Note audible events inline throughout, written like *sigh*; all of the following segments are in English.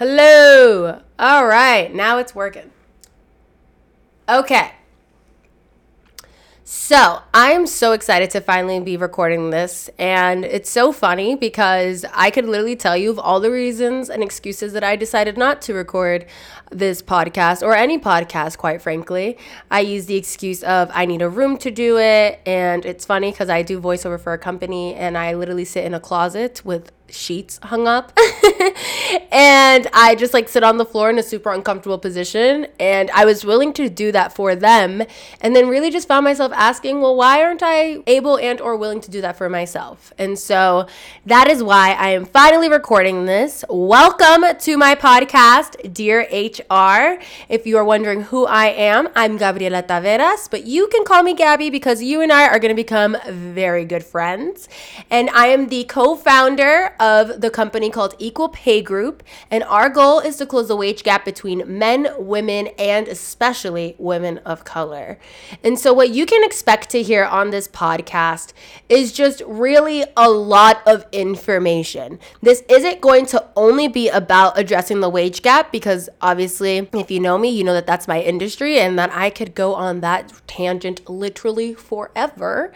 Hello. All right, now it's working. Okay. So, I am so excited to finally be recording this. And it's so funny because I could literally tell you of all the reasons and excuses that I decided not to record this podcast or any podcast, quite frankly. I use the excuse of I need a room to do it. And it's funny because I do voiceover for a company and I literally sit in a closet with sheets hung up. *laughs* And I just like sit on the floor in a super uncomfortable position. And I was willing to do that for them. And then really just found myself asking well why aren't I able and or willing to do that for myself? And so that is why I am finally recording this. Welcome to my podcast dear HR if you are wondering who I am I'm Gabriela Taveras but you can call me Gabby because you and I are going to become very good friends. And I am the co-founder of the company called Equal Pay Group, and our goal is to close the wage gap between men, women, and especially women of color. And so, what you can expect to hear on this podcast is just really a lot of information. This isn't going to only be about addressing the wage gap because obviously, if you know me, you know that that's my industry and that I could go on that tangent literally forever.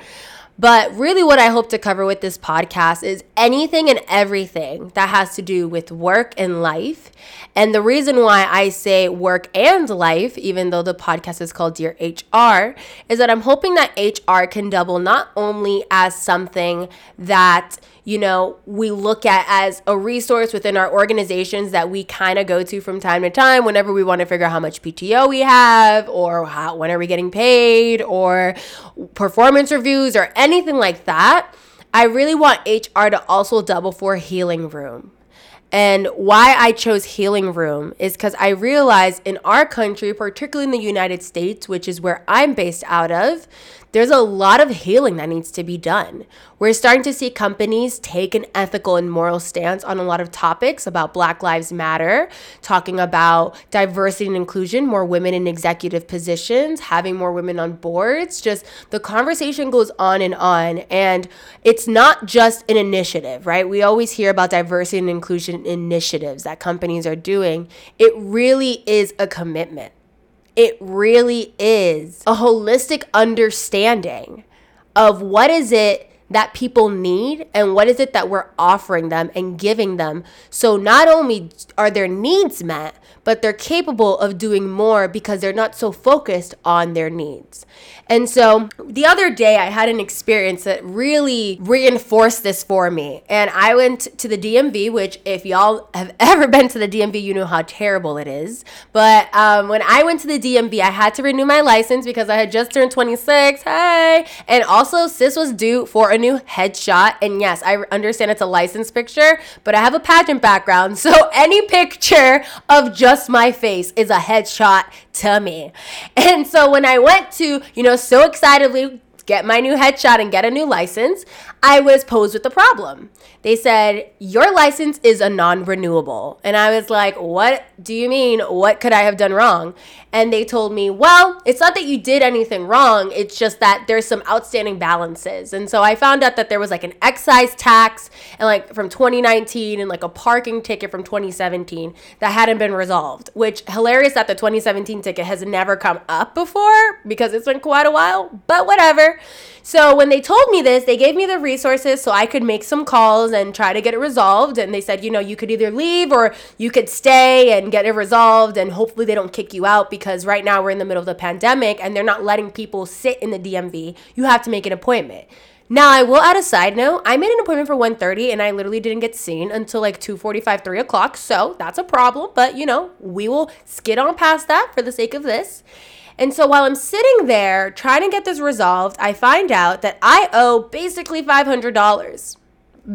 But really, what I hope to cover with this podcast is anything and everything that has to do with work and life. And the reason why I say work and life, even though the podcast is called Dear HR, is that I'm hoping that HR can double not only as something that you know, we look at as a resource within our organizations that we kind of go to from time to time whenever we want to figure out how much PTO we have or how, when are we getting paid or performance reviews or anything like that. I really want HR to also double for healing room. And why I chose Healing Room is because I realized in our country, particularly in the United States, which is where I'm based out of, there's a lot of healing that needs to be done. We're starting to see companies take an ethical and moral stance on a lot of topics about Black Lives Matter, talking about diversity and inclusion, more women in executive positions, having more women on boards. Just the conversation goes on and on. And it's not just an initiative, right? We always hear about diversity and inclusion initiatives that companies are doing. It really is a commitment. It really is a holistic understanding of what is it that people need and what is it that we're offering them and giving them. So not only are their needs met, but they're capable of doing more because they're not so focused on their needs. And so the other day, I had an experience that really reinforced this for me. And I went to the DMV, which, if y'all have *laughs* ever been to the DMV, you know how terrible it is. But um, when I went to the DMV, I had to renew my license because I had just turned 26. Hey! And also, sis was due for a new headshot. And yes, I understand it's a license picture, but I have a pageant background. *laughs* So any picture of just just my face is a headshot to me. And so when I went to, you know, so excitedly get my new headshot and get a new license, I was posed with a problem. They said, Your license is a non renewable. And I was like, What do you mean? What could I have done wrong? And they told me, Well, it's not that you did anything wrong, it's just that there's some outstanding balances. And so I found out that there was like an excise tax and like from 2019 and like a parking ticket from 2017 that hadn't been resolved, which hilarious that the 2017 ticket has never come up before because it's been quite a while, but whatever. So when they told me this, they gave me the resources so I could make some calls and try to get it resolved. And they said, you know, you could either leave or you could stay and get it resolved. And hopefully they don't kick you out because right now we're in the middle of the pandemic and they're not letting people sit in the DMV. You have to make an appointment. Now I will add a side note. I made an appointment for 1.30 and I literally didn't get seen until like 2.45, 3 o'clock. So that's a problem. But you know, we will skid on past that for the sake of this. And so while I'm sitting there trying to get this resolved, I find out that I owe basically $500.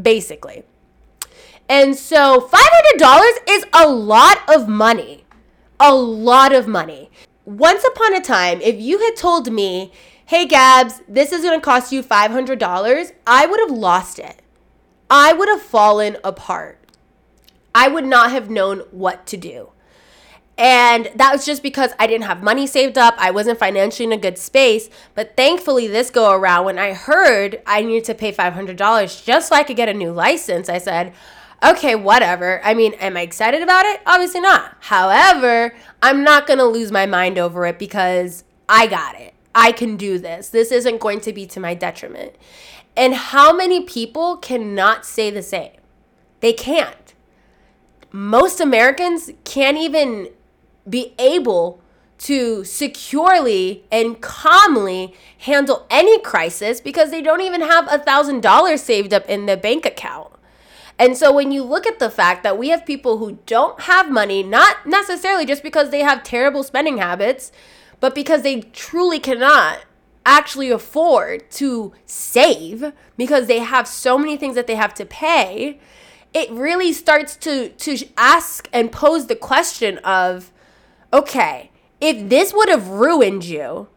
Basically. And so $500 is a lot of money. A lot of money. Once upon a time, if you had told me, hey, Gabs, this is to cost you $500, I would have lost it. I would have fallen apart. I would not have known what to do. And that was just because I didn't have money saved up. I wasn't financially in a good space. But thankfully, this go around, when I heard I needed to pay $500 just so I could get a new license, I said, okay, whatever. I mean, am I excited about it? Obviously not. However, I'm not going to lose my mind over it because I got it. I can do this. This isn't going to be to my detriment. And how many people cannot say the same? They can't. Most Americans can't even be able to securely and calmly handle any crisis because they don't even have a thousand dollars saved up in their bank account. And so when you look at the fact that we have people who don't have money, not necessarily just because they have terrible spending habits, but because they truly cannot actually afford to save because they have so many things that they have to pay, it really starts to to ask and pose the question of okay, if this would have ruined you,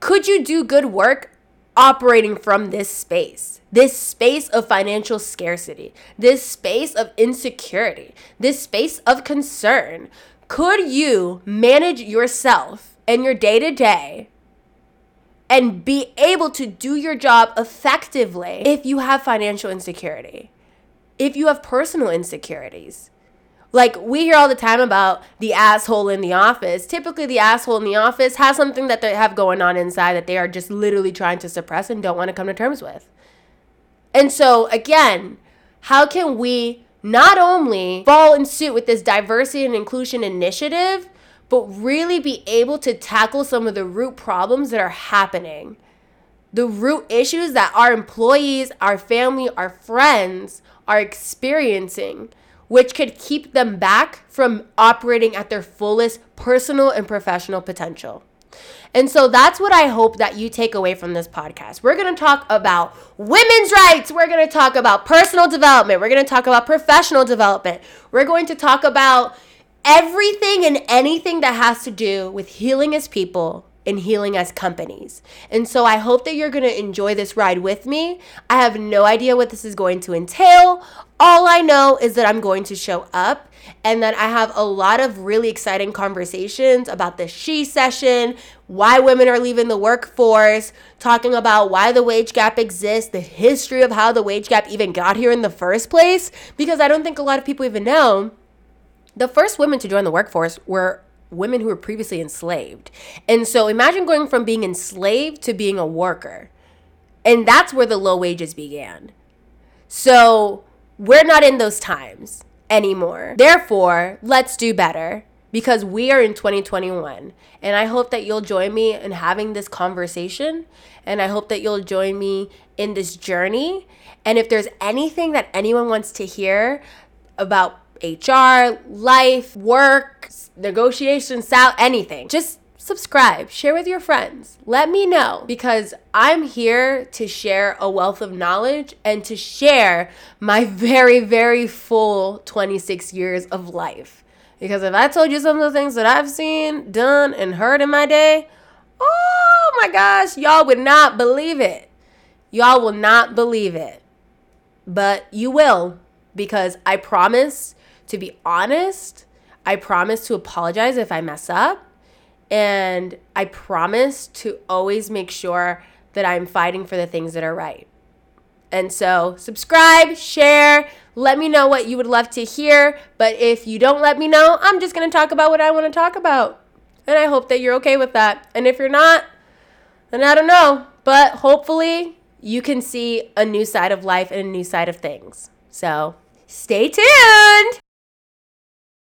could you do good work operating from this space? This space of financial scarcity, this space of insecurity, this space of concern. Could you manage yourself and your day to day and be able to do your job effectively if you have financial insecurity, if you have personal insecurities. Like we hear all the time about the asshole in the office. Typically, the asshole in the office has something that they have going on inside that they are just literally trying to suppress and don't want to come to terms with. And so, again, how can we not only fall in suit with this diversity and inclusion initiative, but really be able to tackle some of the root problems that are happening. The root issues that our employees, our family, our friends are experiencing, which could keep them back from operating at their fullest personal and professional potential. And so that's what I hope that you take away from this podcast. We're going to talk about women's rights. We're going to talk about personal development. We're going to talk about professional development. We're going to talk about everything and anything that has to do with healing as people and healing as companies. And so I hope that you're going to enjoy this ride with me. I have no idea what this is going to entail. All I know is that I'm going to show up and that I have a lot of really exciting conversations about the shecession, why women are leaving the workforce, talking about why the wage gap exists, the history of how the wage gap even got here in the first place, because I don't think a lot of people even know the first women to join the workforce were women who were previously enslaved. And so imagine going from being enslaved to being a worker. And that's where the low wages began. So we're not in those times anymore. Therefore, let's do better because we are in 2021. And I hope that you'll join me in having this conversation. And I hope that you'll join me in this journey. And if there's anything that anyone wants to hear about HR, life, work, negotiations, sal, anything. Just subscribe, share with your friends. Let me know because I'm here to share a wealth of knowledge and to share my *laughs* very, very full 26 years of life. Because if I told you some of the things that I've seen, done, and heard in my day, oh my gosh, y'all would not believe it. Y'all will not believe it. But you will because I promise to be honest. I promise to apologize if I mess up. And I promise to always make sure that I'm fighting for the things that are right. And so, subscribe, share, let me know what you would love to hear. But if you don't let me know, I'm just going to talk about what I want to talk about. And I hope that you're okay with that. And if you're not, then I don't know. But hopefully, you can see a new side of life and a new side of things. So, stay tuned.